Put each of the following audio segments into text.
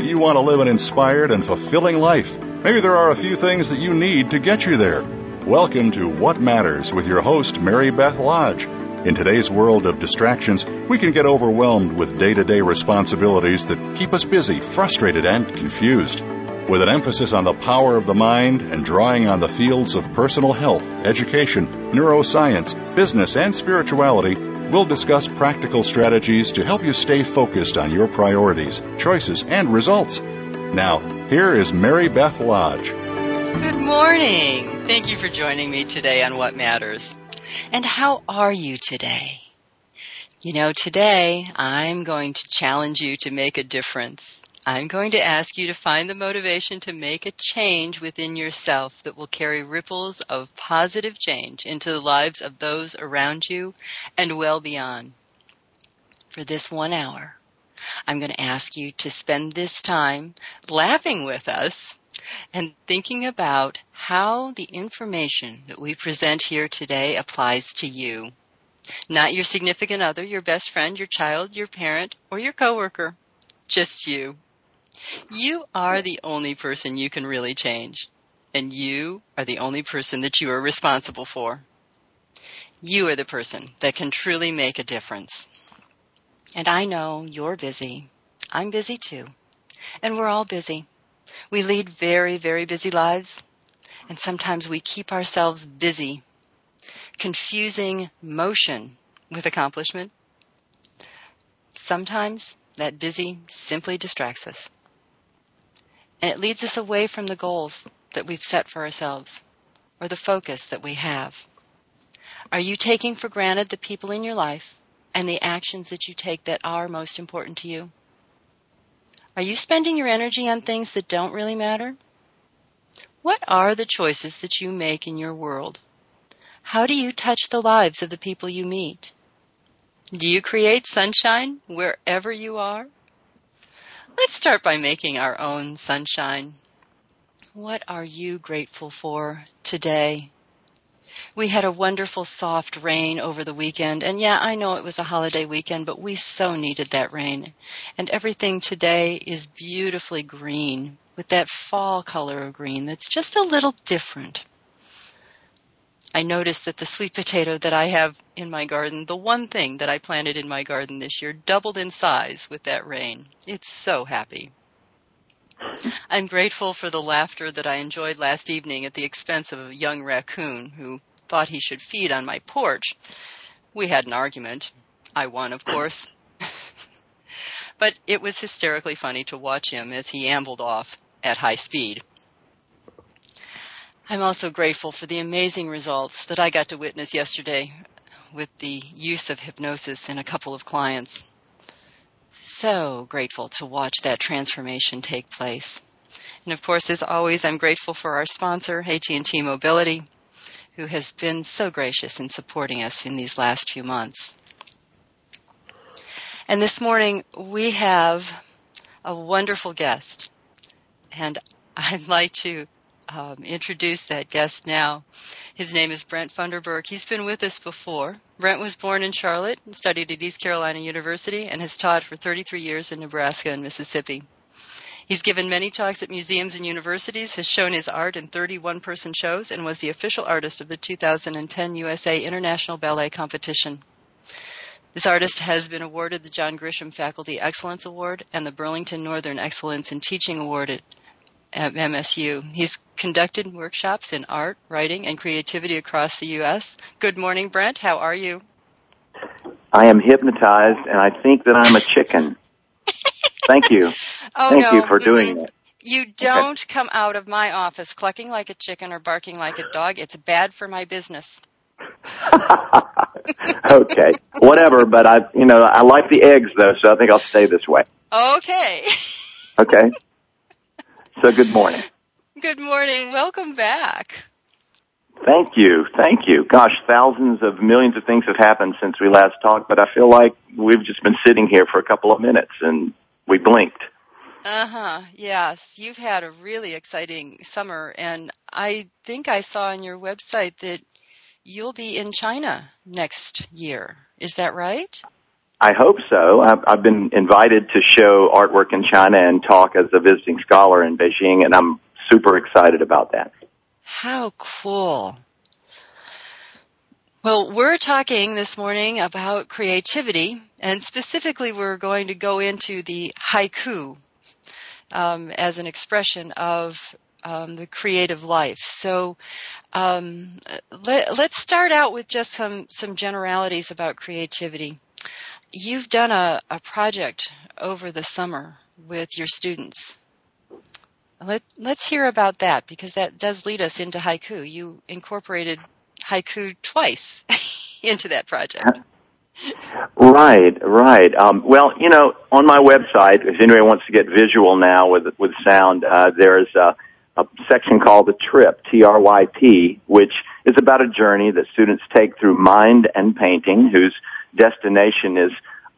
That you want to live an inspired and fulfilling life. Maybe there are a few things that you need to get you there. Welcome to What Matters with your host, Mary Beth Lodge. In today's world of distractions, we can get overwhelmed with day to day responsibilities that keep us busy, frustrated, and confused. With an emphasis on the power of the mind and drawing on the fields of personal health, education, neuroscience, business, and spirituality, we'll discuss practical strategies to help you stay focused on your priorities, choices, and results. Now, here is Mary Beth Lodge. Good morning. Thank you for joining me today on What Matters. And how are you today? You know, today I'm going to challenge you to make a difference. I'm going to ask you to find the motivation to make a change within yourself that will carry ripples of positive change into the lives of those around you and well beyond. For this one hour, I'm going to ask you to spend this time laughing with us and thinking about how the information that we present here today applies to you. Not your significant other, your best friend, your child, your parent, or your coworker. Just you. You are the only person you can really change. And you are the only person that you are responsible for. You are the person that can truly make a difference. And I know you're busy. I'm busy too. And we're all busy. We lead very, very busy lives. And sometimes we keep ourselves busy, confusing motion with accomplishment. Sometimes that busy simply distracts us. And it leads us away from the goals that we've set for ourselves or the focus that we have. Are you taking for granted the people in your life and the actions that you take that are most important to you? Are you spending your energy on things that don't really matter? What are the choices that you make in your world? How do you touch the lives of the people you meet? Do you create sunshine wherever you are? Let's start by making our own sunshine. What are you grateful for today? We had a wonderful soft rain over the weekend, and yeah, I know it was a holiday weekend, but we so needed that rain. And everything today is beautifully green with that fall color of green that's just a little different. I noticed that the sweet potato that I have in my garden, the one thing that I planted in my garden this year, doubled in size with that rain. It's so happy. I'm grateful for the laughter that I enjoyed last evening at the expense of a young raccoon who thought he should feed on my porch. We had an argument. I won, of course. but it was hysterically funny to watch him as he ambled off at high speed. I'm also grateful for the amazing results that I got to witness yesterday with the use of hypnosis in a couple of clients. So grateful to watch that transformation take place. And of course, as always, I'm grateful for our sponsor, AT&T Mobility, who has been so gracious in supporting us in these last few months. And this morning, we have a wonderful guest. And I'd like to um, introduce that guest now. His name is Brent Funderburk. He's been with us before. Brent was born in Charlotte, studied at East Carolina University, and has taught for 33 years in Nebraska and Mississippi. He's given many talks at museums and universities, has shown his art in 31 person shows, and was the official artist of the 2010 USA International Ballet Competition. This artist has been awarded the John Grisham Faculty Excellence Award and the Burlington Northern Excellence in Teaching Award at MSU. He's conducted workshops in art, writing, and creativity across the U.S. Good morning, Brent. How are you? I am hypnotized, and I think that I'm a chicken. Thank you. Oh, Thank no. you for doing that. You don't come out of my office clucking like a chicken or barking like a dog. It's bad for my business. okay, whatever. But I, you know, I like the eggs though, so I think I'll stay this way. Okay. Okay. So good morning. Good morning. Welcome back. Thank you. Thank you. Gosh, thousands of millions of things have happened since we last talked, but I feel like we've just been sitting here for a couple of minutes and we blinked. Uh huh. Yes, you've had a really exciting summer, and I think I saw on your website that you'll be in China next year. Is that right? I hope so. I've, I've been invited to show artwork in China and talk as a visiting scholar in Beijing, and I'm super excited about that. How cool. Well, we're talking this morning about creativity, and specifically we're going to go into the haiku um, as an expression of um, the creative life. So um, let, let's start out with just some, some generalities about creativity. You've done a, a project over the summer with your students. Let, let's hear about that because that does lead us into haiku. You incorporated haiku twice into that project. Right, right. Um, well, you know, on my website, if anybody wants to get visual now with with sound, uh, there's a, a section called the Tryp, T-R-Y-P, which is about a journey that students take through mind and painting, whose destination is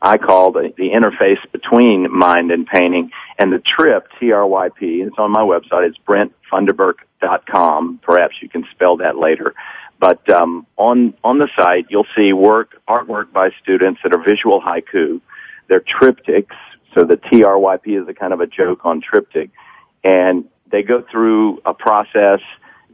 I call the, the interface between mind and painting. And the Tryp, T-R-Y-P, it's on my website. It's brentfunderburk.com. Perhaps you can spell that later. But um, on on the site, you'll see work artwork by students that are visual haiku. They're triptychs. So the TRYP is a kind of a joke on triptych, and they go through a process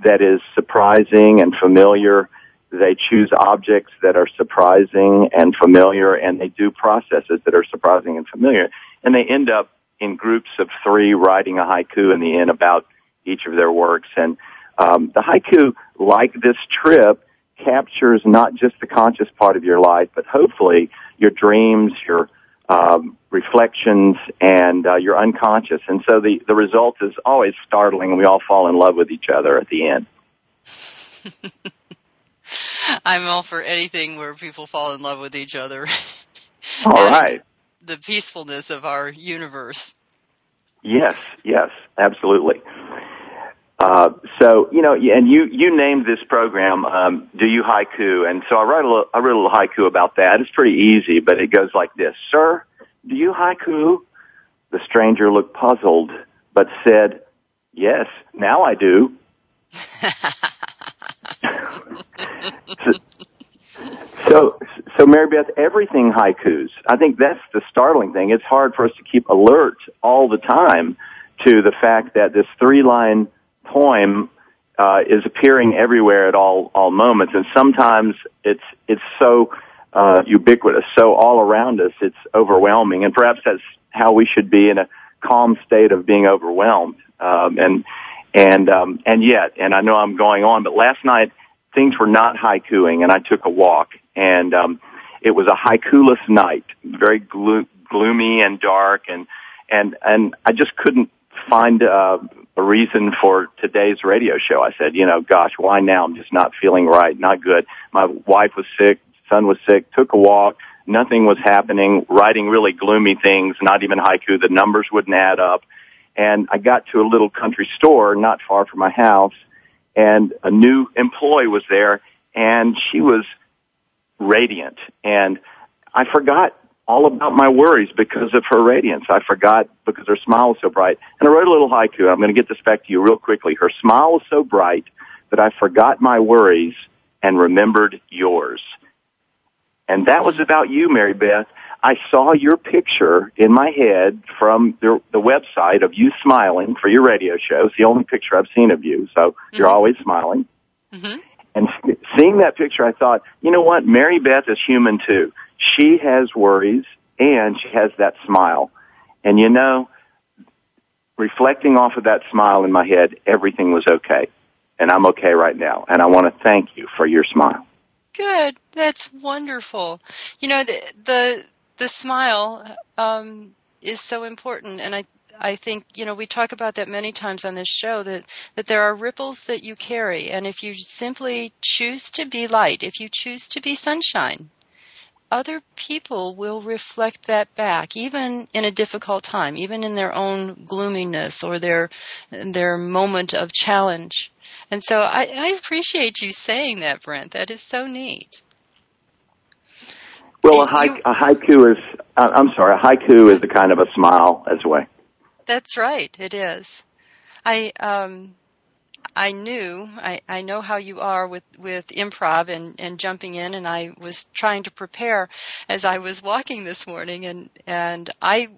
that is surprising and familiar. They choose objects that are surprising and familiar, and they do processes that are surprising and familiar. And they end up in groups of three writing a haiku in the end about each of their works. And um, the haiku, like this trip, captures not just the conscious part of your life, but hopefully your dreams, your um, reflections, and uh, your unconscious. And so the the result is always startling, and we all fall in love with each other at the end. I'm all for anything where people fall in love with each other. All right. The peacefulness of our universe. Yes, yes, absolutely. Uh, so you know, and you you named this program um, "Do You Haiku," and so I wrote a little, I wrote a little haiku about that. It's pretty easy, but it goes like this: Sir, do you haiku? The stranger looked puzzled, but said, "Yes, now I do." so, so, Mary Beth, everything haikus. I think that's the startling thing. It's hard for us to keep alert all the time to the fact that this three line poem uh, is appearing everywhere at all all moments, and sometimes it's it's so uh, ubiquitous, so all around us, it's overwhelming, and perhaps that's how we should be in a calm state of being overwhelmed. Um, and and um, and yet, and I know I'm going on, but last night things were not haikuing, and I took a walk, and um, it was a haikuless night, very glo- gloomy and dark, and and and I just couldn't find uh, a reason for today's radio show. I said, you know, gosh, why now? I'm just not feeling right, not good. My wife was sick, son was sick. Took a walk. Nothing was happening. Writing really gloomy things, not even haiku. The numbers wouldn't add up. And I got to a little country store not far from my house, and a new employee was there, and she was radiant. And I forgot all about my worries because of her radiance. I forgot because her smile was so bright. And I wrote a little haiku. I'm going to get this back to you real quickly. Her smile was so bright that I forgot my worries and remembered yours. And that was about you, Mary Beth. I saw your picture in my head from the, the website of you smiling for your radio show. It's the only picture I've seen of you, so you're Mhm. always smiling. Mm-hmm. And seeing that picture, I thought, you know what? Mary Beth is human too. She has worries and she has that smile. And you know, reflecting off of that smile in my head, everything was okay. And I'm okay right now. And I want to thank you for your smile. Good. That's wonderful. You know, the the, the smile, um, is so important and I I think, you know, we talk about that many times on this show that, that there are ripples that you carry. And if you simply choose to be light, if you choose to be sunshine, other people will reflect that back, even in a difficult time, even in their own gloominess or their their moment of challenge. And so I, I appreciate you saying that, Brent. That is so neat. Well, a, haiku, a haiku is, I'm sorry, a haiku is a kind of a smile as well. That's right. It is. I, um, I knew I, I know how you are with, with improv and, and jumping in and I was trying to prepare as I was walking this morning and, and I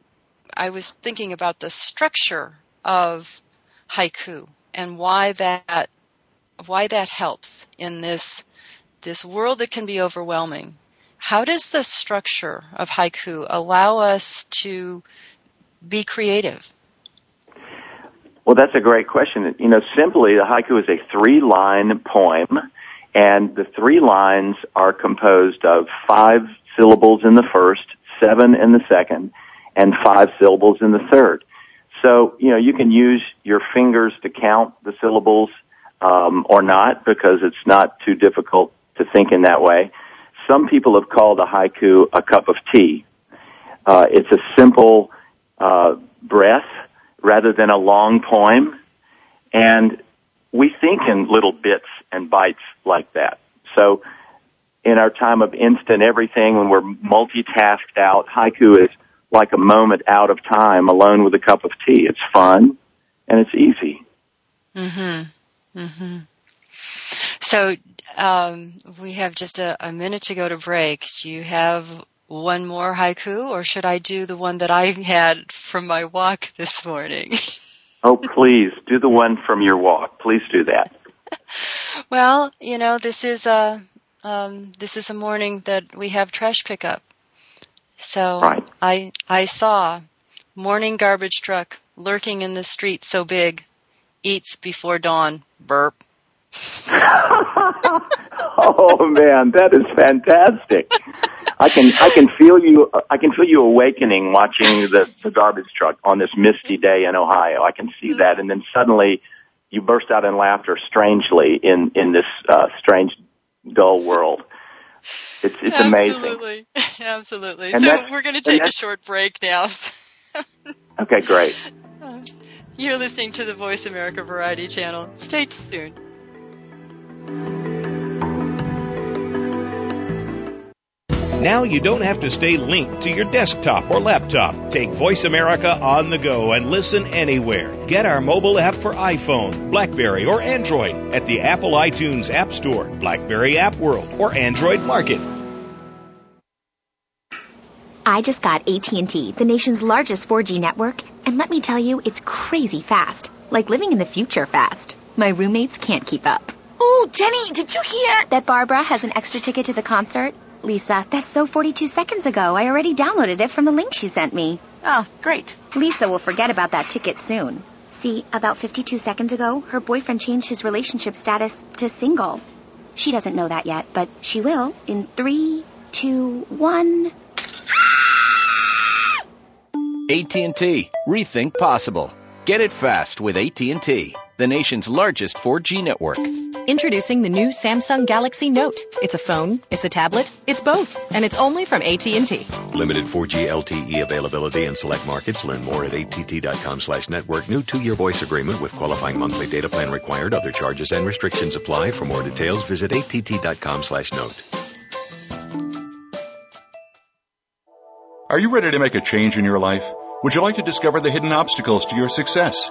I was thinking about the structure of haiku and why that why that helps in this this world that can be overwhelming. How does the structure of haiku allow us to be creative well, that's a great question. You know, simply the haiku is a three line poem and the three lines are composed of five syllables in the first, seven in the second, and five syllables in the third. So, you know, you can use your fingers to count the syllables, um, or not because it's not too difficult to think in that way. Some people have called a haiku a cup of tea. Uh, it's a simple, uh, breath rather than a long poem. And we think in little bits and bites like that. So in our time of instant everything when we're multitasked out, haiku is like a moment out of time alone with a cup of tea. It's fun and it's easy. Mm-hmm. Mm-hmm. So um, we have just a, a minute to go to break. Do you have one more haiku or should I do the one that I had from my walk this morning? oh, please do the one from your walk. Please do that. well, you know, this is a, um, this is a morning that we have trash pickup. So right. I, I saw morning garbage truck lurking in the street so big, eats before dawn, burp. oh man, that is fantastic. I can I can feel you I can feel you awakening watching the the garbage truck on this misty day in Ohio. I can see that, and then suddenly you burst out in laughter strangely in in this uh, strange dull world. It's it's Absolutely. amazing. Absolutely. And so we're going to take a short break now. okay, great. You're listening to the Voice America Variety Channel. Stay tuned. Now you don't have to stay linked to your desktop or laptop. Take Voice America on the go and listen anywhere. Get our mobile app for iPhone, Blackberry, or Android at the Apple iTunes App Store, Blackberry App World, or Android Market. I just got AT&T, the nation's largest 4G network, and let me tell you, it's crazy fast. Like living in the future fast. My roommates can't keep up. Oh, Jenny, did you hear? That Barbara has an extra ticket to the concert? Lisa, that's so 42 seconds ago. I already downloaded it from the link she sent me. Oh, great. Lisa will forget about that ticket soon. See, about 52 seconds ago, her boyfriend changed his relationship status to single. She doesn't know that yet, but she will in three, two, one. AT&T. Rethink possible. Get it fast with AT&T, the nation's largest 4G network. Introducing the new Samsung Galaxy Note. It's a phone, it's a tablet, it's both, and it's only from AT&T. Limited 4G LTE availability in select markets. Learn more at att.com slash network. New two-year voice agreement with qualifying monthly data plan required. Other charges and restrictions apply. For more details, visit att.com slash note. Are you ready to make a change in your life? Would you like to discover the hidden obstacles to your success?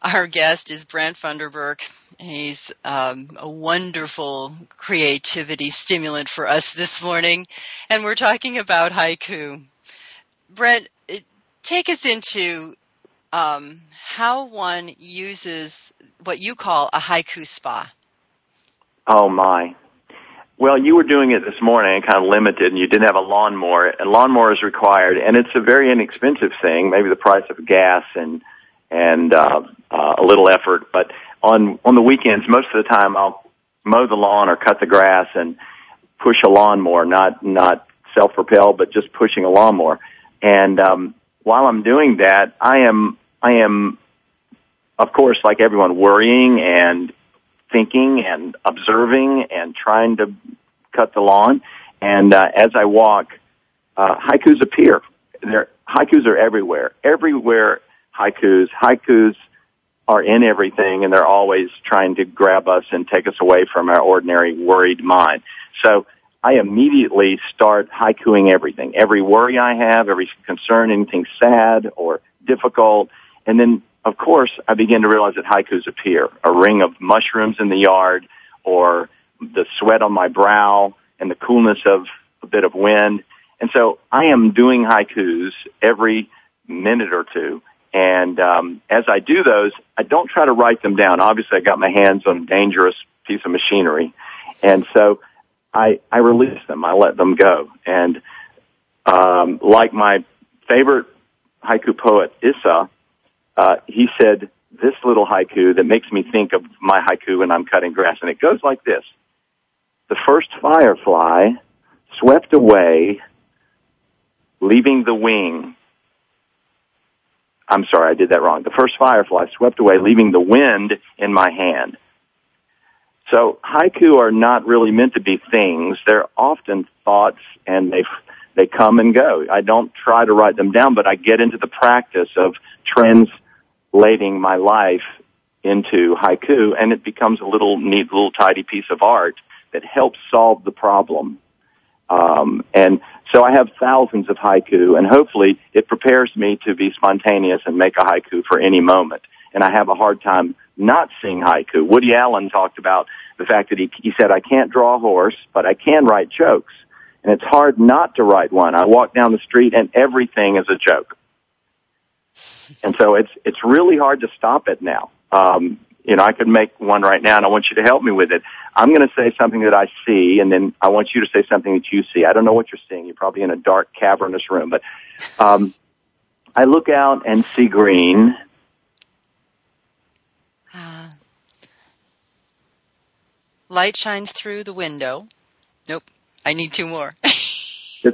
Our guest is Brent Funderburk. He's um, a wonderful creativity stimulant for us this morning, and we're talking about haiku. Brent, take us into um, how one uses what you call a haiku spa. Oh my. Well, you were doing it this morning, kind of limited, and you didn't have a lawnmower. A lawnmower is required, and it's a very inexpensive thing, maybe the price of gas and and uh, uh, a little effort. But on on the weekends, most of the time, I'll mow the lawn or cut the grass and push a lawnmower, not not self propel, but just pushing a lawnmower. And um, while I'm doing that, I am I am, of course, like everyone, worrying and thinking and observing and trying to cut the lawn. And uh, as I walk, uh, haikus appear. There, haikus are everywhere. Everywhere haikus. Haikus are in everything and they're always trying to grab us and take us away from our ordinary worried mind. So I immediately start haikuing everything. Every worry I have, every concern, anything sad or difficult. And then, of course, I begin to realize that haikus appear. A ring of mushrooms in the yard or the sweat on my brow and the coolness of a bit of wind. And so I am doing haikus every minute or two and um, as I do those, I don't try to write them down. Obviously, I got my hands on a dangerous piece of machinery, and so I I release them. I let them go. And um, like my favorite haiku poet Issa, uh, he said this little haiku that makes me think of my haiku when I'm cutting grass, and it goes like this: The first firefly swept away, leaving the wing I'm sorry, I did that wrong. The first firefly swept away, leaving the wind in my hand. So haiku are not really meant to be things. They're often thoughts and they, they come and go. I don't try to write them down, but I get into the practice of translating my life into haiku and it becomes a little neat, little tidy piece of art that helps solve the problem. Um, and so I have thousands of haiku, and hopefully it prepares me to be spontaneous and make a haiku for any moment. And I have a hard time not seeing haiku. Woody Allen talked about the fact that he, he said, I can't draw a horse, but I can write jokes. And it's hard not to write one. I walk down the street and everything is a joke. And so it's, it's really hard to stop it now. Um, you know, I could make one right now and I want you to help me with it. I'm going to say something that I see and then I want you to say something that you see. I don't know what you're seeing. You're probably in a dark, cavernous room, but, um, I look out and see green. Uh, light shines through the window. Nope. I need two more. it's,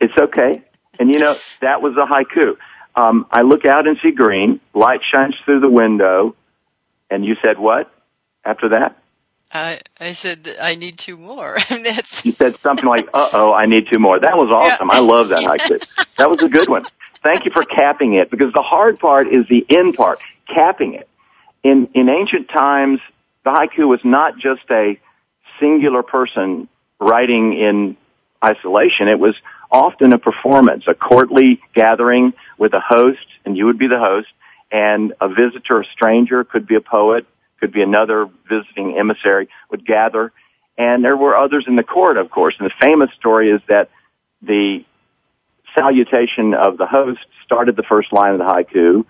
it's okay. And you know, that was a haiku. Um, I look out and see green. Light shines through the window. And you said what after that? I I said I need two more. That's you said something like, "Uh oh, I need two more." That was awesome. Yeah. I love that haiku. that was a good one. Thank you for capping it because the hard part is the end part, capping it. In in ancient times, the haiku was not just a singular person writing in isolation. It was often a performance, a courtly gathering with a host, and you would be the host, and a visitor, a stranger, could be a poet, could be another visiting emissary, would gather. And there were others in the court, of course. And the famous story is that the salutation of the host started the first line of the haiku.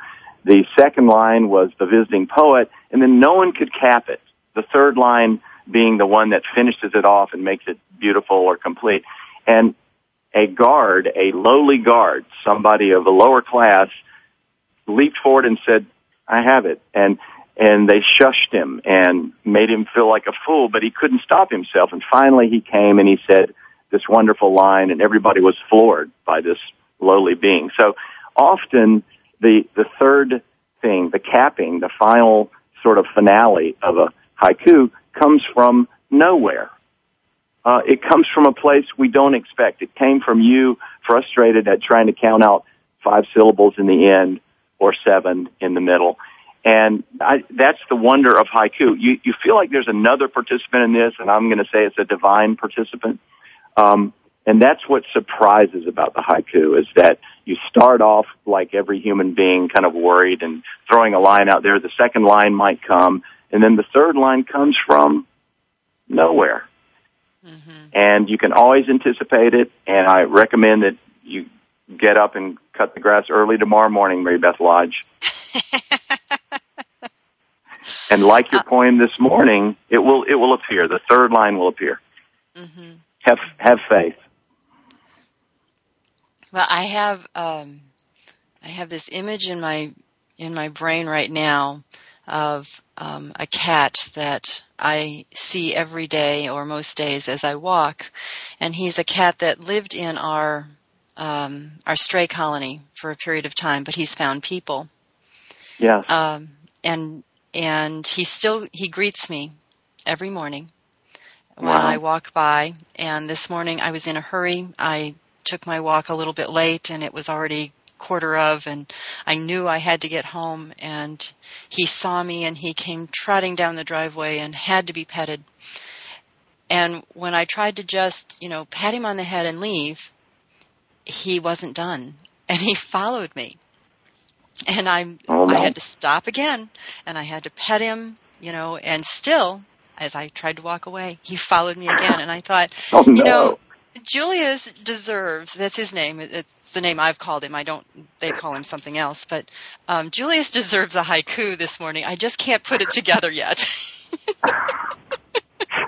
The second line was the visiting poet, and then no one could cap it. The third line being the one that finishes it off and makes it beautiful or complete. And a guard, a lowly guard, somebody of a lower class, leaped forward and said, I have it. And, and they shushed him and made him feel like a fool, but he couldn't stop himself. And finally he came and he said this wonderful line and everybody was floored by this lowly being. So often the, the third thing, the capping, the final sort of finale of a haiku comes from nowhere. Uh, it comes from a place we don't expect. It came from you frustrated at trying to count out five syllables in the end or seven in the middle. And I, that's the wonder of haiku. You, you feel like there's another participant in this, and I'm going to say it's a divine participant. Um, and that's what surprises about the haiku is that you start off like every human being, kind of worried and throwing a line out there. The second line might come, and then the third line comes from nowhere. Mm-hmm. And you can always anticipate it, and I recommend that you get up and cut the grass early tomorrow morning, Mary Beth Lodge. and like your uh, poem this morning, it will it will appear. The third line will appear. Mm-hmm. Have have faith. Well, I have um, I have this image in my in my brain right now of um, a cat that I see every day or most days as I walk, and he's a cat that lived in our um, our stray colony for a period of time, but he's found people. Yeah. Um, and and he still he greets me every morning when wow. I walk by. And this morning I was in a hurry. I took my walk a little bit late, and it was already quarter of and I knew I had to get home and he saw me and he came trotting down the driveway and had to be petted. And when I tried to just, you know, pat him on the head and leave, he wasn't done and he followed me. And I oh, no. I had to stop again and I had to pet him, you know, and still as I tried to walk away, he followed me again and I thought, oh, no. you know, Julius deserves, that's his name. It's the name I've called him. I don't, they call him something else, but, um, Julius deserves a haiku this morning. I just can't put it together yet.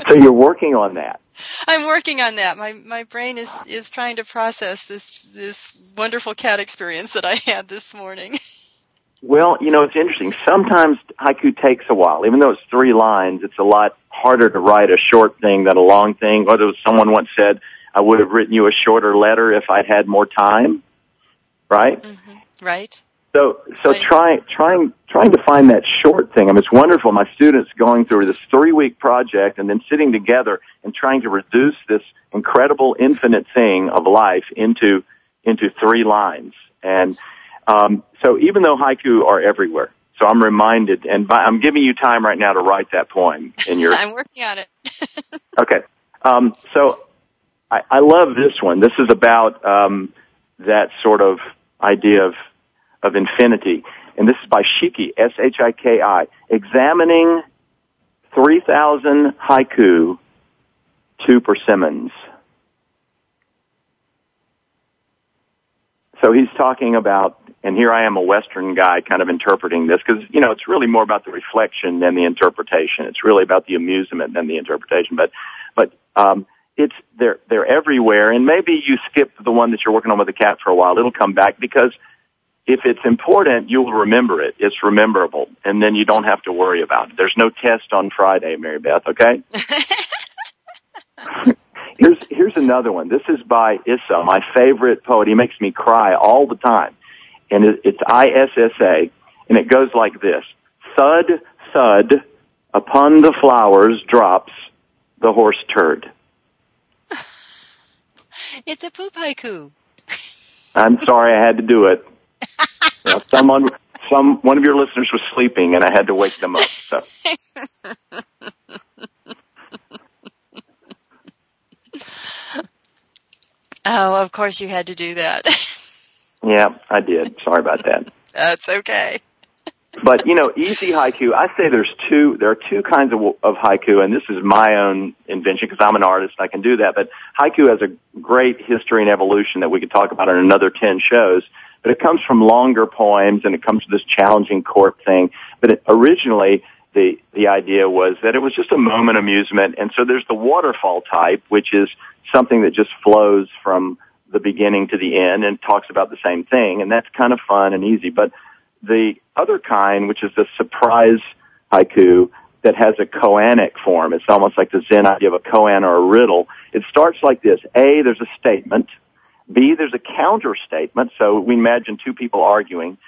so you're working on that. I'm working on that. My, my brain is, is trying to process this, this wonderful cat experience that I had this morning. Well, you know, it's interesting. Sometimes haiku takes a while. Even though it's three lines, it's a lot harder to write a short thing than a long thing. Whether someone once said, I would have written you a shorter letter if I'd had more time. Right? Mm-hmm. Right. So, so right. trying, trying, trying to find that short thing. I mean, it's wonderful. My students going through this three week project and then sitting together and trying to reduce this incredible infinite thing of life into, into three lines. And, um, so even though haiku are everywhere, so I'm reminded, and by, I'm giving you time right now to write that poem in your. I'm working on it. okay. Um, so I, I love this one. This is about um, that sort of idea of of infinity, and this is by Shiki S H I K I, examining three thousand haiku two persimmons. So he's talking about, and here I am, a Western guy, kind of interpreting this because you know it's really more about the reflection than the interpretation. It's really about the amusement than the interpretation. But, but um, it's they're they're everywhere. And maybe you skip the one that you're working on with the cat for a while. It'll come back because if it's important you'll remember it. It's rememberable. And then you don't have to worry about it. There's no test on friday mary beth okay here's here's another one this is by issa my favorite poet he makes me cry all the time and it, it's issa and it goes like this thud thud upon the flowers drops the horse turd it's a poop haiku. I'm sorry I had to do it. someone, some, one of your listeners was sleeping and I had to wake them up. So. Oh, of course you had to do that. yeah, I did. Sorry about that. That's okay. But you know, easy haiku. I say there's two. There are two kinds of, of haiku, and this is my own invention because I'm an artist. I can do that. But haiku has a great history and evolution that we could talk about in another ten shows. But it comes from longer poems, and it comes to this challenging court thing. But it, originally, the the idea was that it was just a moment amusement, and so there's the waterfall type, which is something that just flows from the beginning to the end and talks about the same thing, and that's kind of fun and easy. But the other kind, which is the surprise haiku that has a koanic form, it's almost like the Zen idea of a koan or a riddle. It starts like this. A, there's a statement. B, there's a counter statement. So we imagine two people arguing.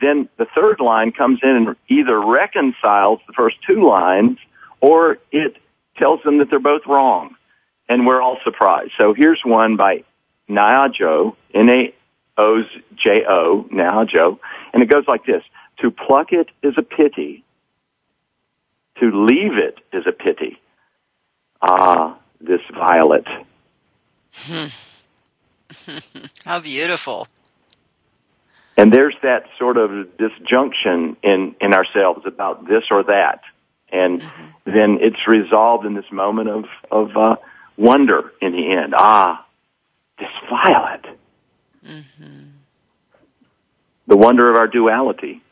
Then the third line comes in and either reconciles the first two lines or it tells them that they're both wrong. And we're all surprised. So here's one by Naojo, N-A-O-J-O, Naojo. And it goes like this. To pluck it is a pity. To leave it is a pity. Ah, this violet. How beautiful. And there's that sort of disjunction in, in ourselves about this or that. And mm-hmm. then it's resolved in this moment of, of, uh, wonder in the end. Ah, this violet. Mm-hmm. The wonder of our duality.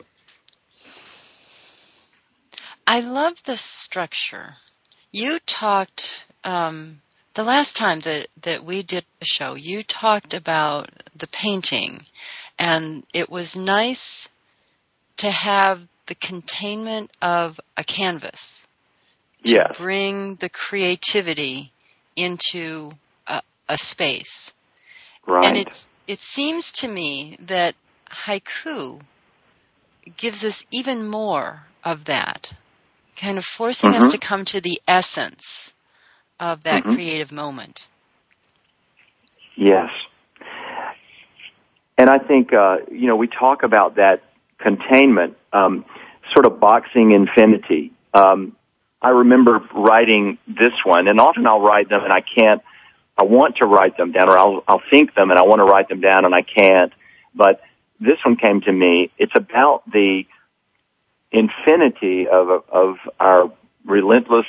I love the structure. You talked um, the last time that that we did a show. You talked about the painting, and it was nice to have the containment of a canvas to yes. bring the creativity into a, a space. Right. And it it seems to me that haiku gives us even more of that, kind of forcing mm-hmm. us to come to the essence of that mm-hmm. creative moment. Yes. And I think, uh, you know, we talk about that containment, um, sort of boxing infinity. Um, I remember writing this one, and often I'll write them and I can't. I want to write them down, or I'll I'll think them and I want to write them down and I can't. But this one came to me. It's about the infinity of of our relentless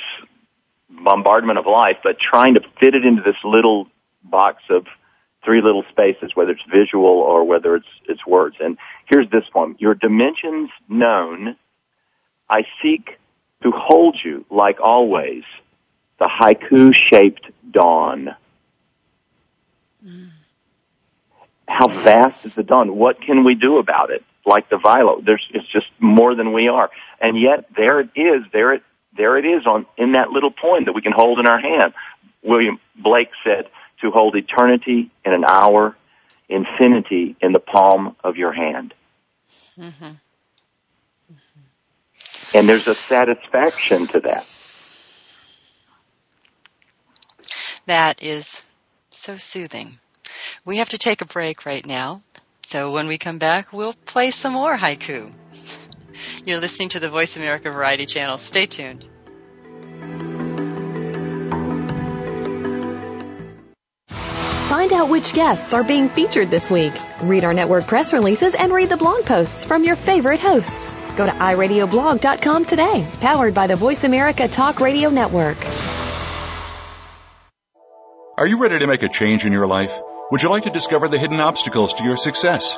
bombardment of life, but trying to fit it into this little box of three little spaces, whether it's visual or whether it's it's words. And here's this one: Your dimensions known, I seek to hold you like always, the haiku shaped dawn. Mm. How vast is the dawn? What can we do about it? Like the violet, there's, it's just more than we are. And yet there it is, there it, there it is on, in that little poem that we can hold in our hand. William Blake said, to hold eternity in an hour, infinity in the palm of your hand. Mm-hmm. And there's a satisfaction to that. That is so soothing. We have to take a break right now. So when we come back, we'll play some more haiku. You're listening to the Voice America Variety Channel. Stay tuned. Find out which guests are being featured this week. Read our network press releases and read the blog posts from your favorite hosts. Go to iradioblog.com today, powered by the Voice America Talk Radio Network. Are you ready to make a change in your life? Would you like to discover the hidden obstacles to your success?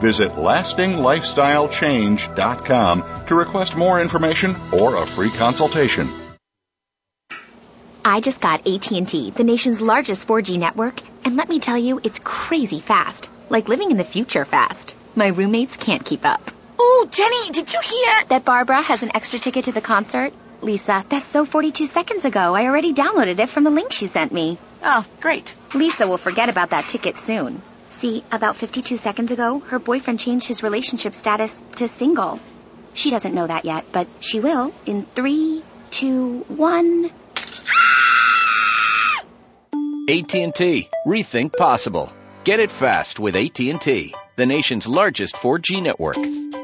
Visit lastinglifestylechange.com to request more information or a free consultation. I just got AT&T, the nation's largest 4G network, and let me tell you, it's crazy fast. Like living in the future fast. My roommates can't keep up. Ooh, Jenny, did you hear? That Barbara has an extra ticket to the concert? Lisa, that's so 42 seconds ago. I already downloaded it from the link she sent me. Oh, great. Lisa will forget about that ticket soon. See, about 52 seconds ago, her boyfriend changed his relationship status to single. She doesn't know that yet, but she will in three, two, one. AT&T. Rethink possible. Get it fast with AT&T, the nation's largest 4G network.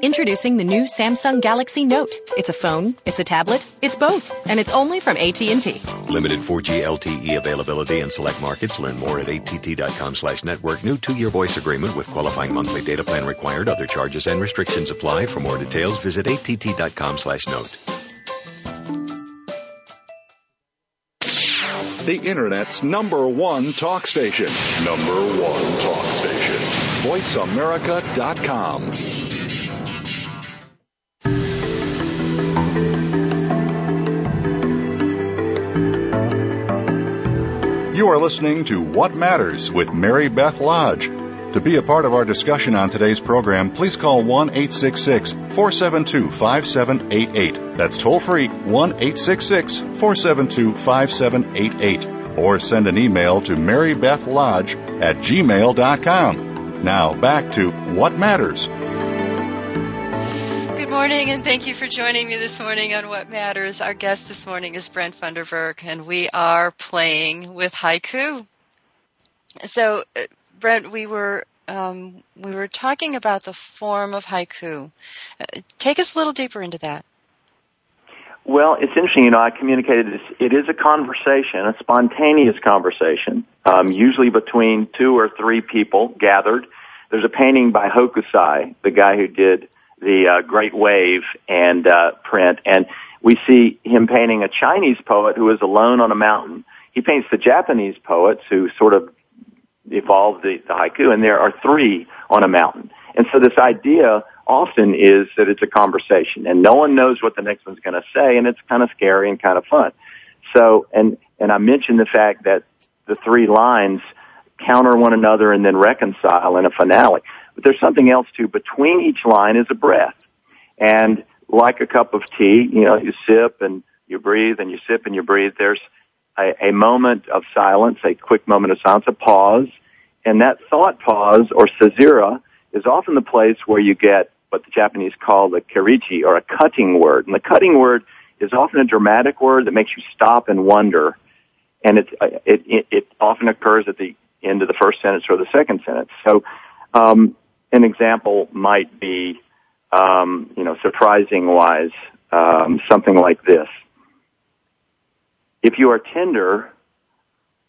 Introducing the new Samsung Galaxy Note. It's a phone, it's a tablet, it's both, and it's only from AT&T. Limited 4G LTE availability in select markets. Learn more at att.com slash network. New two-year voice agreement with qualifying monthly data plan required. Other charges and restrictions apply. For more details, visit att.com slash note. The Internet's number one talk station. Number one talk station. VoiceAmerica.com. You are listening to What Matters with Mary Beth Lodge. To be a part of our discussion on today's program, please call 1 866 472 5788. That's toll free 1 866 472 5788. Or send an email to marybethlodge at gmail.com. Now back to What Matters. Good morning, and thank you for joining me this morning on What Matters. Our guest this morning is Brent Funderburk, and we are playing with haiku. So, uh, Brent, we were um, we were talking about the form of haiku. Uh, take us a little deeper into that. Well, it's interesting. You know, I communicated this. It is a conversation, a spontaneous conversation, um, usually between two or three people gathered. There's a painting by Hokusai, the guy who did the uh, Great Wave and uh, print, and we see him painting a Chinese poet who is alone on a mountain. He paints the Japanese poets who sort of evolved the, the haiku, and there are three on a mountain. And so this idea often is that it's a conversation, and no one knows what the next one's going to say, and it's kind of scary and kind of fun. So, and and I mentioned the fact that the three lines counter one another and then reconcile in a finale. But there's something else too. Between each line is a breath. And like a cup of tea, you know, you sip and you breathe and you sip and you breathe. There's a, a moment of silence, a quick moment of silence, a pause. And that thought pause or caesura is often the place where you get what the Japanese call the kireji or a cutting word. And the cutting word is often a dramatic word that makes you stop and wonder. And it, it, it, it often occurs at the end of the first sentence or the second sentence. So, um, an example might be, um, you know, surprising wise, um, something like this. If you are tender,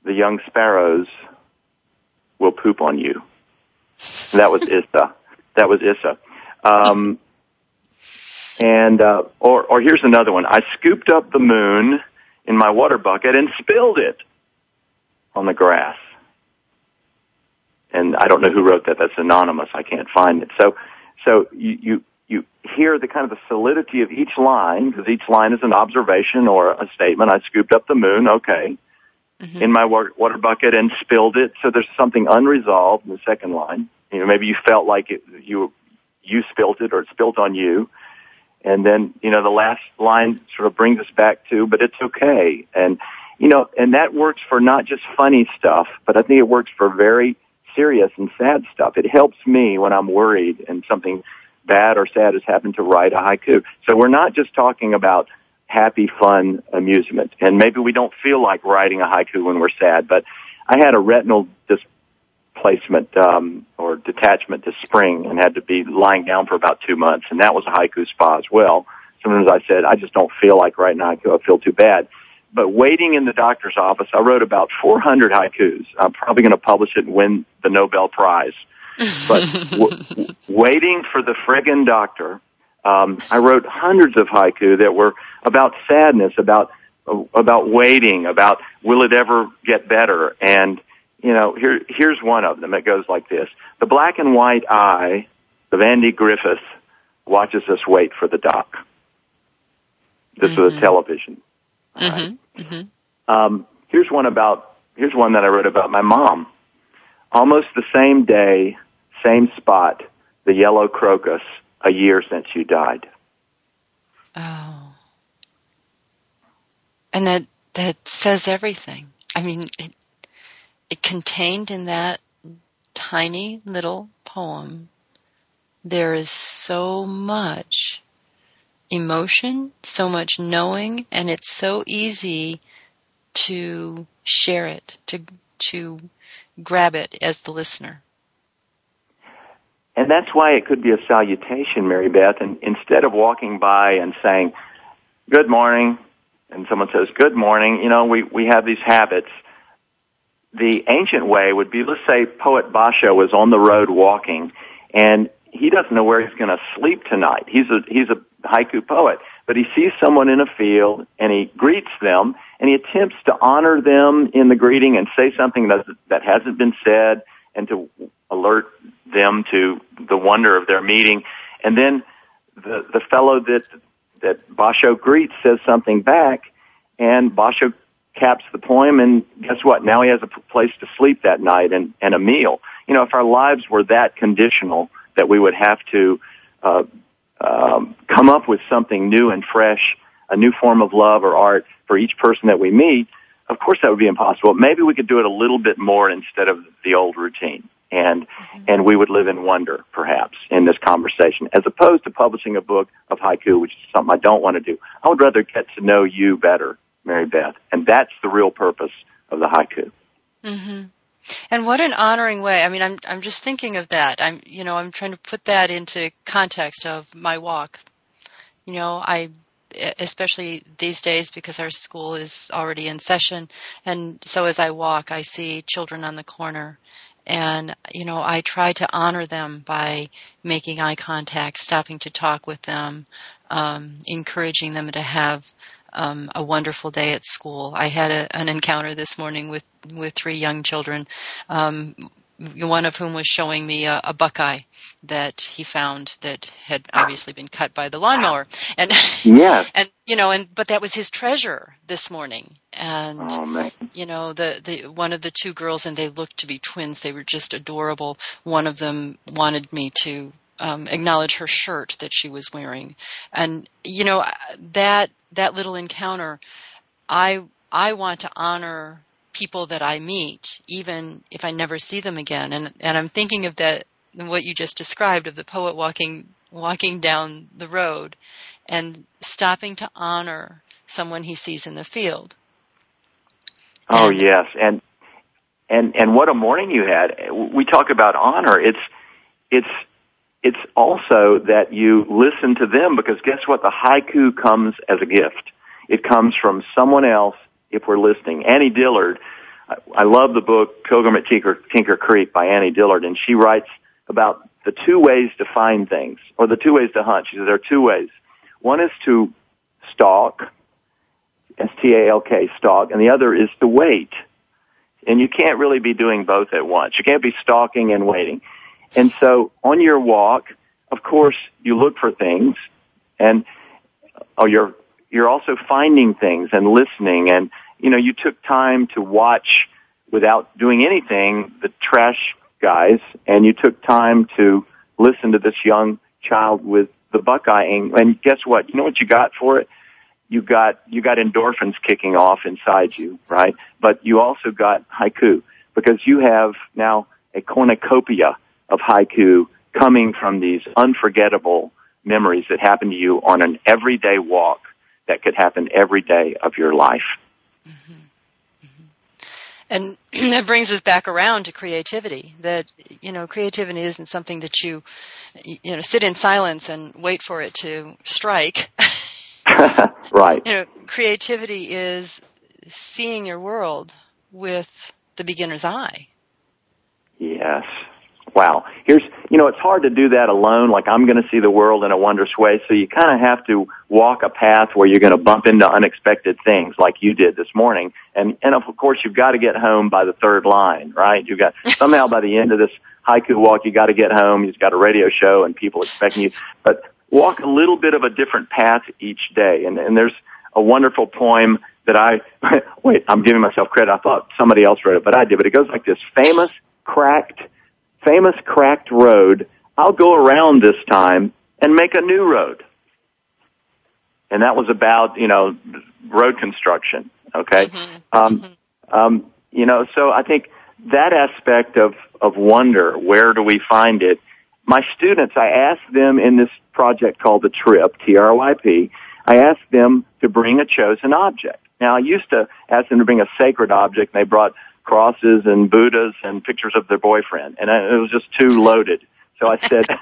the young sparrows will poop on you. That was Issa. That was Issa. Um, and uh, or or here's another one. I scooped up the moon in my water bucket and spilled it on the grass and I don't know who wrote that. That's anonymous. I can't find it. So, so you you, you hear the kind of the solidity of each line because each line is an observation or a statement. I scooped up the moon. Okay. Mm-hmm. In my water bucket and spilled it. So there's something unresolved in the second line. You know, maybe you felt like it, you you spilt it or it spilt on you. And then, you know, the last line sort of brings us back to, but it's okay. And, you know, and that works for not just funny stuff, but I think it works for very serious and sad stuff. It helps me when I'm worried and something bad or sad has happened to write a haiku. So we're not just talking about happy, fun amusement. And maybe we don't feel like writing a haiku when we're sad, but I had a retinal displacement um, or detachment this spring and had to be lying down for about two months, and that was a haiku spa as well. Sometimes I said, I just don't feel like writing a haiku. I feel too bad but waiting in the doctor's office, I wrote about 400 haikus. I'm probably going to publish it and win the Nobel Prize. But w- waiting for the friggin' doctor, um, I wrote hundreds of haiku that were about sadness, about about waiting, about will it ever get better, and you know, here here's one of them. It goes like this: The black and white eye of Andy Griffith watches us wait for the doc. This mm-hmm. was a television. Mm-hmm. Mm-hmm. Um, here's one about, here's one that I wrote about my mom. Almost the same day, same spot, the yellow crocus, a year since you died. Oh. And that, that says everything. I mean, it, it contained in that tiny little poem, there is so much emotion, so much knowing, and it's so easy to share it, to, to grab it as the listener. And that's why it could be a salutation, Mary Beth, and instead of walking by and saying, good morning, and someone says, good morning, you know, we, we have these habits. The ancient way would be, let's say poet Basho was on the road walking, and he doesn't know where he's going to sleep tonight. He's a, he's a haiku poet, but he sees someone in a field and he greets them and he attempts to honor them in the greeting and say something that, that hasn't been said and to alert them to the wonder of their meeting. And then the, the fellow that, that Basho greets says something back and Basho caps the poem and guess what? Now he has a place to sleep that night and, and a meal. You know, if our lives were that conditional that we would have to, uh, um, come up with something new and fresh, a new form of love or art for each person that we meet, of course that would be impossible. Maybe we could do it a little bit more instead of the old routine. And, and we would live in wonder, perhaps, in this conversation, as opposed to publishing a book of haiku, which is something I don't want to do. I would rather get to know you better, Mary Beth. And that's the real purpose of the haiku. Mm-hmm. And what an honoring way. I mean, I'm I'm just thinking of that. I'm you know, I'm trying to put that into context of my walk. You know, I especially these days because our school is already in session and so as I walk I see children on the corner and you know I try to honor them by making eye contact, stopping to talk with them, um, encouraging them to have um, a wonderful day at school. I had a, an encounter this morning with with three young children. Um, one of whom was showing me a, a, buckeye that he found that had obviously been cut by the lawnmower. And yeah. and you know and but that was his treasure this morning. And oh, you know the the one of the two girls and they looked to be twins. They were just adorable. One of them wanted me to um, acknowledge her shirt that she was wearing, and you know that that little encounter, I I want to honor people that I meet, even if I never see them again. And and I'm thinking of that what you just described of the poet walking walking down the road and stopping to honor someone he sees in the field. Oh and, yes, and and and what a morning you had. We talk about honor. It's it's it's also that you listen to them because guess what? The haiku comes as a gift. It comes from someone else if we're listening. Annie Dillard, I love the book Pilgrim at Tinker, Tinker Creek by Annie Dillard and she writes about the two ways to find things or the two ways to hunt. She says there are two ways. One is to stalk, S-T-A-L-K, stalk, and the other is to wait. And you can't really be doing both at once. You can't be stalking and waiting. And so on your walk, of course, you look for things and oh, you're, you're also finding things and listening and, you know, you took time to watch without doing anything the trash guys and you took time to listen to this young child with the buckeye and guess what? You know what you got for it? You got, you got endorphins kicking off inside you, right? But you also got haiku because you have now a cornucopia of haiku coming from these unforgettable memories that happen to you on an everyday walk that could happen every day of your life. Mm-hmm. Mm-hmm. And that brings us back around to creativity. That you know, creativity isn't something that you you know sit in silence and wait for it to strike. right. You know, creativity is seeing your world with the beginner's eye. Yes, wow, here's, you know, it's hard to do that alone. Like I'm going to see the world in a wondrous way. So you kind of have to walk a path where you're going to bump into unexpected things like you did this morning. And, and of course you've got to get home by the third line, right? You've got somehow by the end of this haiku walk, you got to get home. You've got a radio show and people expecting you, but walk a little bit of a different path each day. And, and there's a wonderful poem that I, wait, I'm giving myself credit. I thought somebody else wrote it, but I did. But it goes like this. Famous cracked, famous cracked road. I'll go around this time and make a new road. And that was about, you know, road construction. Okay. Mm-hmm. Um, mm-hmm. um, you know, so I think that aspect of, of wonder, where do we find it? My students, I asked them in this project called the Tryp, T-R-Y-P, I asked them to bring a chosen object. Now I used to ask them to bring a sacred object and they brought crosses and Buddhas and pictures of their boyfriend and it was just too loaded. So I said,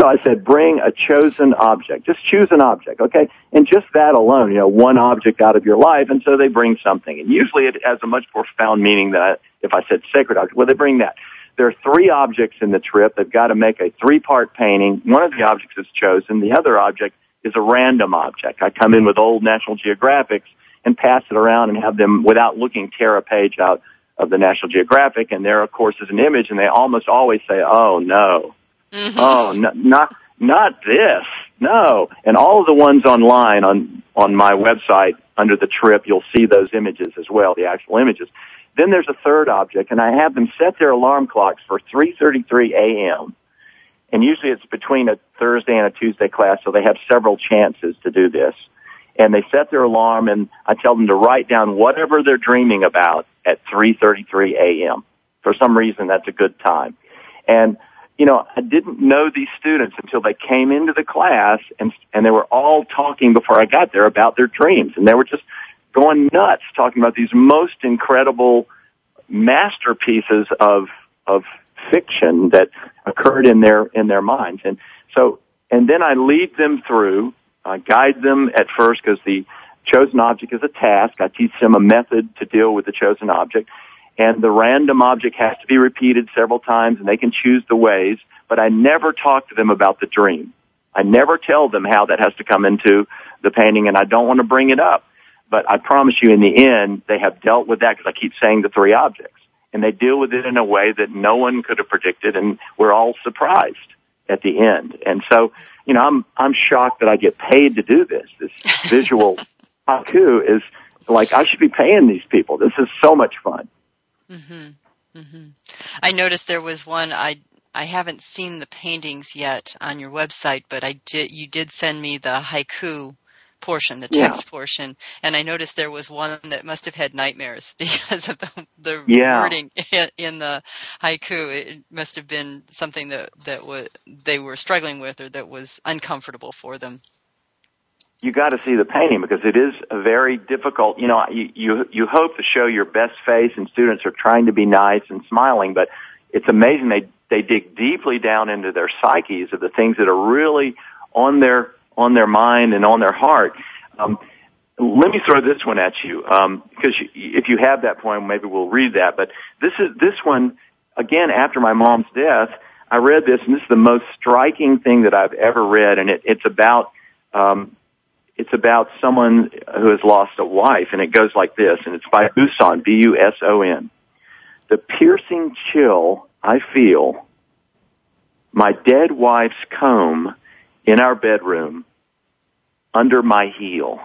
so I said, bring a chosen object. Just choose an object, okay? And just that alone, you know, one object out of your life and so they bring something. And usually it has a much more profound meaning than I, if I said sacred object. Well, they bring that. There are three objects in the Tryp. They've got to make a three-part painting. One of the objects is chosen. The other object is a random object. I come in with old National Geographics and pass it around and have them, without looking, tear a page out of the National Geographic, and there, of course, is an image, and they almost always say, "Oh no, Mm-hmm. oh no, not not this, no." And all of the ones online on on my website under the Tryp, you'll see those images as well, the actual images. Then there's a third object, and I have them set their alarm clocks for 3:33 a.m. And usually it's between a Thursday and a Tuesday class, so they have several chances to do this. And they set their alarm, and I tell them to write down whatever they're dreaming about at 3:33 a.m. For some reason, that's a good time. And you know, I didn't know these students until they came into the class, and and they were all talking before I got there about their dreams, and they were just going nuts talking about these most incredible masterpieces of of fiction that occurred in their in their minds and so and then I lead them through I guide them at first because the chosen object is a task. I teach them a method to deal with the chosen object. And the random object has to be repeated several times and they can choose the ways but I never talk to them about the dream. I never tell them how that has to come into the painting and I don't want to bring it up. But I promise you in the end, they have dealt with that because I keep saying the three objects. And they deal with it in a way that no one could have predicted and we're all surprised at the end. And so, you know, I'm, I'm shocked that I get paid to do this. This visual haiku is like, I should be paying these people. This is so much fun. Mm-hmm. Mm-hmm. I noticed there was one I I haven't seen the paintings yet on your website, but I did. You did send me the haiku portion, the text Yeah. portion, and I noticed there was one that must have had nightmares because of the, the Yeah. wording in, in the haiku. It must have been something that that was they were struggling with or that was uncomfortable for them. you got to see the painting because it is a very difficult. You know, you, you you hope to show your best face, and students are trying to be nice and smiling, but it's amazing they they dig deeply down into their psyches of the things that are really on their on their mind and on their heart. Um, let me throw this one at you because you, if you have that poem, maybe we'll read that. But this is this one again after my mom's death. I read this, and this is the most striking thing that I've ever read, and it, it's about um, it's about someone who has lost a wife, and it goes like this, and it's by Buson, B-U-S-O-N. The piercing chill I feel, my dead wife's comb in our bedroom, under my heel.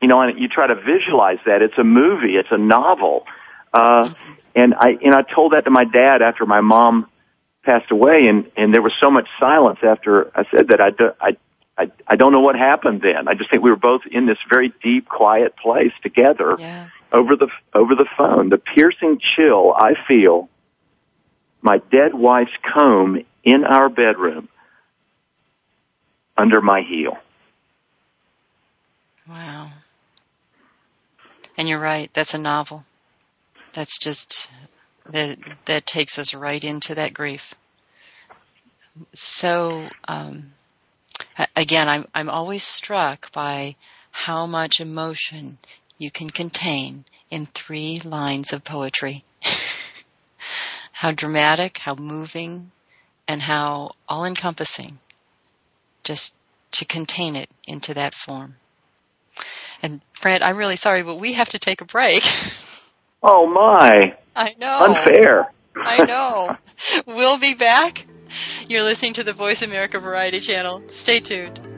You know, and you try to visualize that. It's a movie. It's a novel. Uh, and I, and I told that to my dad after my mom passed away and, and there was so much silence after I said that I, do, I, I, I don't know what happened then. I just think we were both in this very deep, quiet place together Yeah. over the, over the phone. The piercing chill I feel, my dead wife's comb in our bedroom under my heel. Wow. And you're right. That's a novel. That's just that that takes us right into that grief. So um, again, I'm I'm always struck by how much emotion you can contain in three lines of poetry. How dramatic, how moving, and how all-encompassing. Just to contain it into that form. And Fred, I'm really sorry, but we have to take a break. Oh my! I know. Unfair. I know. We'll be back. You're listening to the Voice America Variety Channel. Stay tuned.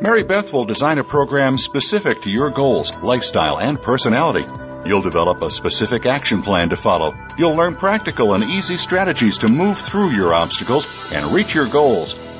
Mary Beth will design a program specific to your goals, lifestyle, and personality. You'll develop a specific action plan to follow. You'll learn practical and easy strategies to move through your obstacles and reach your goals.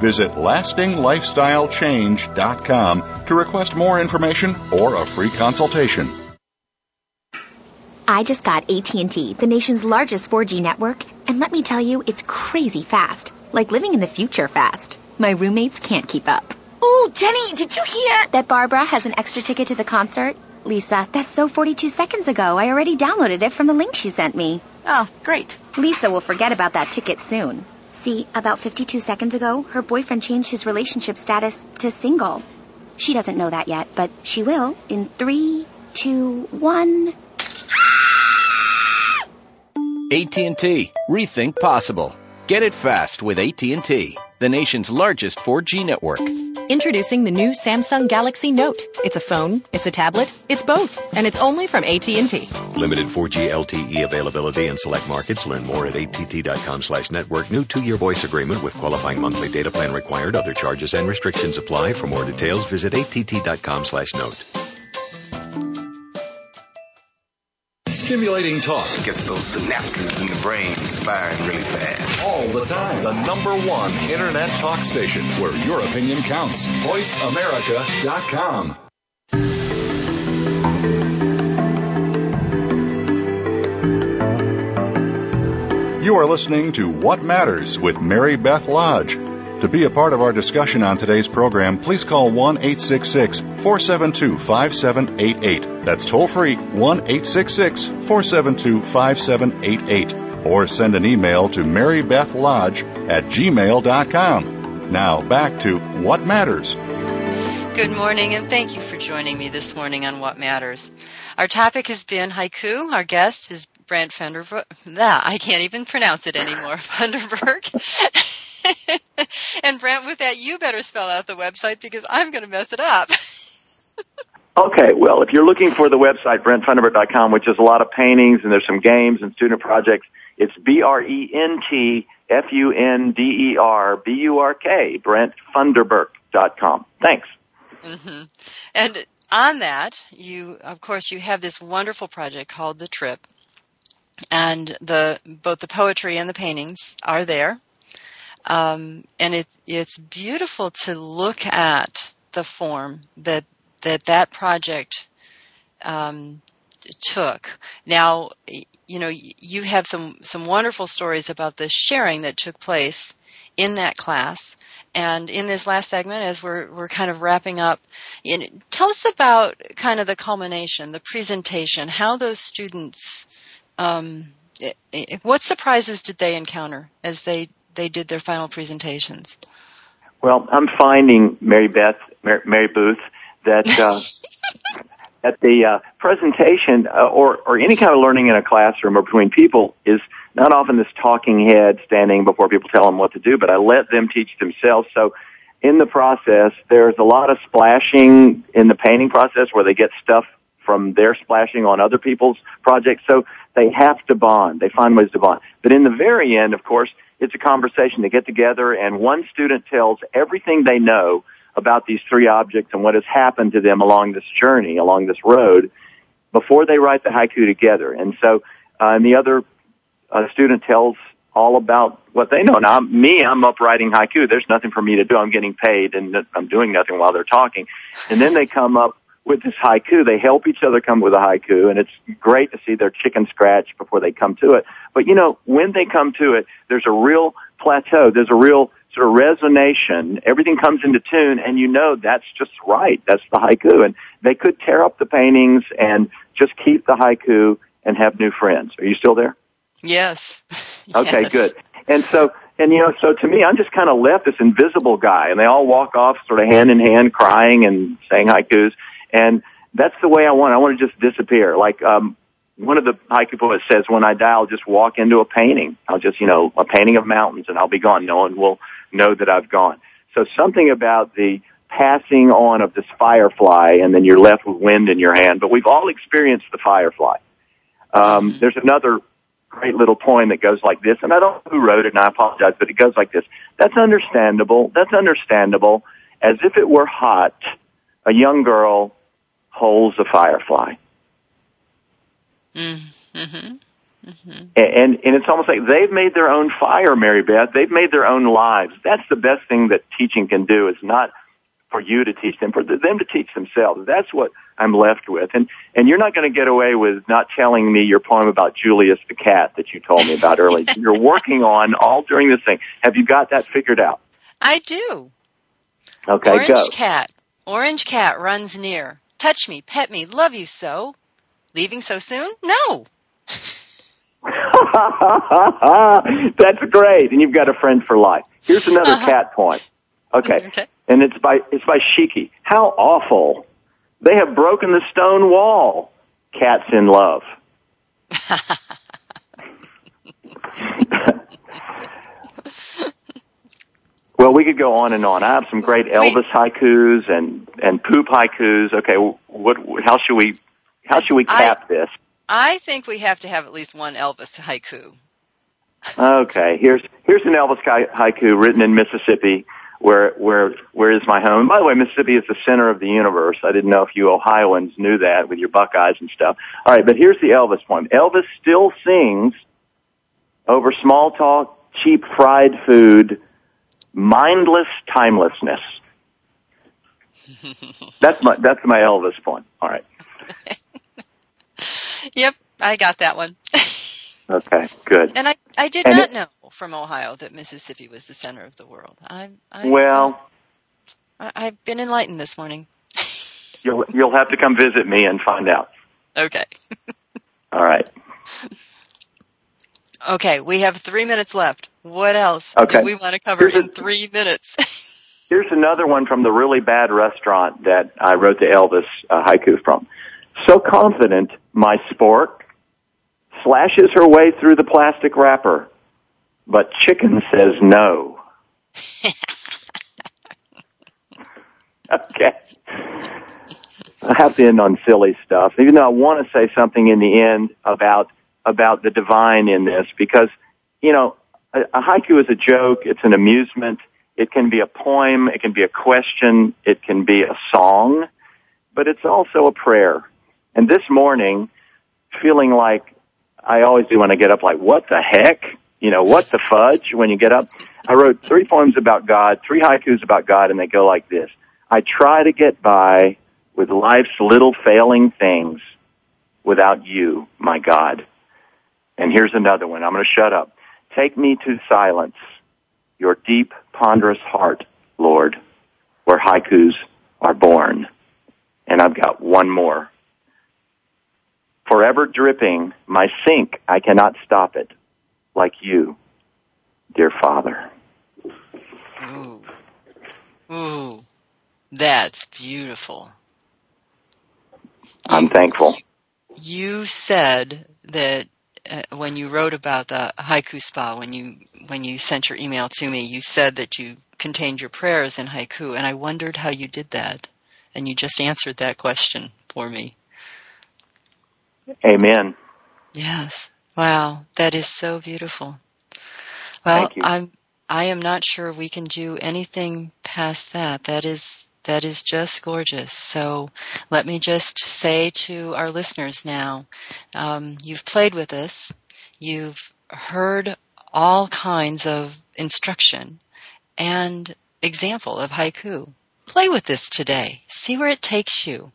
Visit lastinglifestylechange.com to request more information or a free consultation. I just got AT&T, the nation's largest 4G network, and let me tell you, it's crazy fast. Like living in the future fast. My roommates can't keep up. Ooh, Jenny, did you hear? That Barbara has an extra ticket to the concert? Lisa, that's so 42 seconds ago. I already downloaded it from the link she sent me. Oh, great. Lisa will forget about that ticket soon. See, about 52 seconds ago, her boyfriend changed his relationship status to single. She doesn't know that yet, but she will in three, two, one. AT&T. Rethink possible. Get it fast with AT&T, the nation's largest 4G network. Introducing the new Samsung Galaxy Note. It's a phone, it's a tablet, it's both, and it's only from AT&T. Limited 4G LTE availability in select markets. Learn more at att.com slash network. New two-year voice agreement with qualifying monthly data plan required. Other charges and restrictions apply. For more details, visit att.com slash note. Stimulating talk. Gets those synapses in the brain firing really fast. All the time. The number one internet talk station where your opinion counts. VoiceAmerica.com. You are listening to What Matters with Mary Beth Lodge. To be a part of our discussion on today's program, please call 1 866 472 5788. That's toll free 1 866 472 5788. Or send an email to marybethlodge at gmail.com. Now back to What Matters. Good morning, and thank you for joining me this morning on What Matters. Our topic has been haiku. Our guest is Brent Funderburg. Nah, I can't even pronounce it anymore. Funderburg. and Brent, with that, you better spell out the website because I'm going to mess it up. Okay, well, if you're looking for the website, brentfunderburk.com, which is a lot of paintings and there's some games and student projects, it's B-R-E-N-T-F-U-N-D-E-R-B-U-R-K, brentfunderburk.com. Thanks. Mm-hmm. And on that, you, of course, you have this wonderful project called The Tryp. And the, both the poetry and the paintings are there. Um, and it's, it's beautiful to look at the form that that that project um, took. Now, you know, you have some some wonderful stories about the sharing that took place in that class. And in this last segment, as we're we're kind of wrapping up, tell us about kind of the culmination, the presentation, how those students, um, what surprises did they encounter as they they did their final presentations? Well, I'm finding Mary Beth, Mary, Mary Booth, that uh, at the uh, presentation uh, or or any kind of learning in a classroom or between people is not often this talking head standing before people tell them what to do, but I let them teach themselves. So in the process, there's a lot of splashing in the painting process where they get stuff from their splashing on other people's projects. So they have to bond. They find ways to bond. But in the very end, of course, it's a conversation. They get together and one student tells everything they know about these three objects and what has happened to them along this journey, along this road, before they write the haiku together. And so, uh, and the other uh, student tells all about what they know. Now, me, I'm up writing haiku. There's nothing for me to do. I'm getting paid and I'm doing nothing while they're talking. And then they come up with this haiku. They help each other come with a haiku, and it's great to see their chicken scratch before they come to it. But you know, when they come to it, there's a real plateau. There's a real sort of resonation. Everything comes into tune, and you know that's just right. That's the haiku. And they could tear up the paintings and just keep the haiku and have new friends. Are you still there? Yes. Okay, yes. good. And so, and you know, so to me, I'm just kind of left this invisible guy, and they all walk off sort of hand in hand, crying and saying haikus, and that's the way I want. I want to just disappear. Like um, one of the haiku poets says, "When I die, I'll just walk into a painting. I'll just, you know, a painting of mountains, and I'll be gone. No one will know that I've gone." So something about the passing on of this firefly, and then you're left with wind in your hand. But we've all experienced the firefly. Um, there's another great little poem that goes like this, and I don't know who wrote it, and I apologize, but it goes like this. That's understandable. That's understandable. As if it were hot, a young girl holds a firefly. Mm-hmm. Mm-hmm. And, and it's almost like they've made their own fire, Mary Beth. They've made their own lives. That's the best thing that teaching can do is not for you to teach them, for them to teach themselves. That's what I'm left with. And, and you're not going to get away with not telling me your poem about Julius the cat that you told me about earlier. You're working on all during this thing. Have you got that figured out? I do. Okay, Orange go. cat. Orange cat runs near. Touch me, pet me, love you so. Leaving so soon? No. That's great. And you've got a friend for life. Here's another Uh-huh. cat point. Okay. Okay. And it's by, it's by Shiki. How awful. They have broken the stone wall. Cats in love. well, we could go on and on. I have some great Elvis haikus and, and poop haikus. Okay. What, how should we, how should we cap this? I think we have to have at least one Elvis haiku. Okay, here's here's an Elvis haiku written in Mississippi, where where where is my home? By the way, Mississippi is the center of the universe. I didn't know if you Ohioans knew that with your Buckeyes and stuff. All right, but here's the Elvis poem. Elvis still sings over small talk, cheap fried food, mindless timelessness. That's my that's my Elvis point. All right. Yep, I got that one. Okay, good. And I, I did And not it- know from Ohio that Mississippi was the center of the world. I, I, Well, I, I've been enlightened this morning. you'll you'll have to come visit me and find out. Okay. All right. Okay, we have three minutes left. What else Okay. do we want to cover Here's a- in three minutes? Here's another one from the really bad restaurant that I wrote the Elvis uh, haiku from. So confident, my spork slashes her way through the plastic wrapper, but chicken says no. okay. I have to end on silly stuff, even though I want to say something in the end about about the divine in this, because you know a, a haiku is a joke, it's an amusement, it can be a poem, it can be a question, it can be a song, but it's also a prayer. And this morning, feeling like I always do when I get up, like what the heck, you know, what the fudge when you get up. I wrote three poems about God, three haikus about God, and they go like this. I try to get by with life's little failing things without you, my God. And here's another one. I'm going to shut up. Take me to silence, your deep, ponderous heart, Lord, where haikus are born. And I've got one more. Forever dripping, my sink, I cannot stop it, like you, dear Father. Ooh. Ooh. That's beautiful. I'm thankful. You said that Uh, when you wrote about the haiku spa, when you when you sent your email to me, you said that you contained your prayers in haiku, and I wondered how you did that, and you just answered that question for me. Amen. Yes. Wow, that is so beautiful. Well, Thank you. I'm I am not sure we can do anything past that. That is that is just gorgeous. So let me just say to our listeners now, um, you've played with us, you've heard all kinds of instruction and example of haiku. Play with this today. See where it takes you.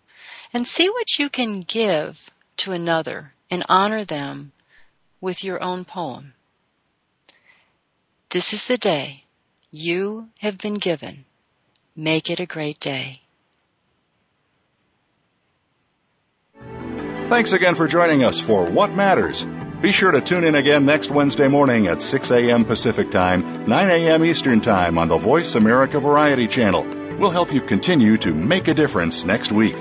and see what you can give to another and honor them with your own poem. This is the day you have been given. Make it a great day. Thanks again for joining us for What Matters. Be sure to tune in again next Wednesday morning at 6 a.m. Pacific Time, 9 a.m. Eastern Time on the Voice America Variety Channel. We'll help you continue to make a difference next week.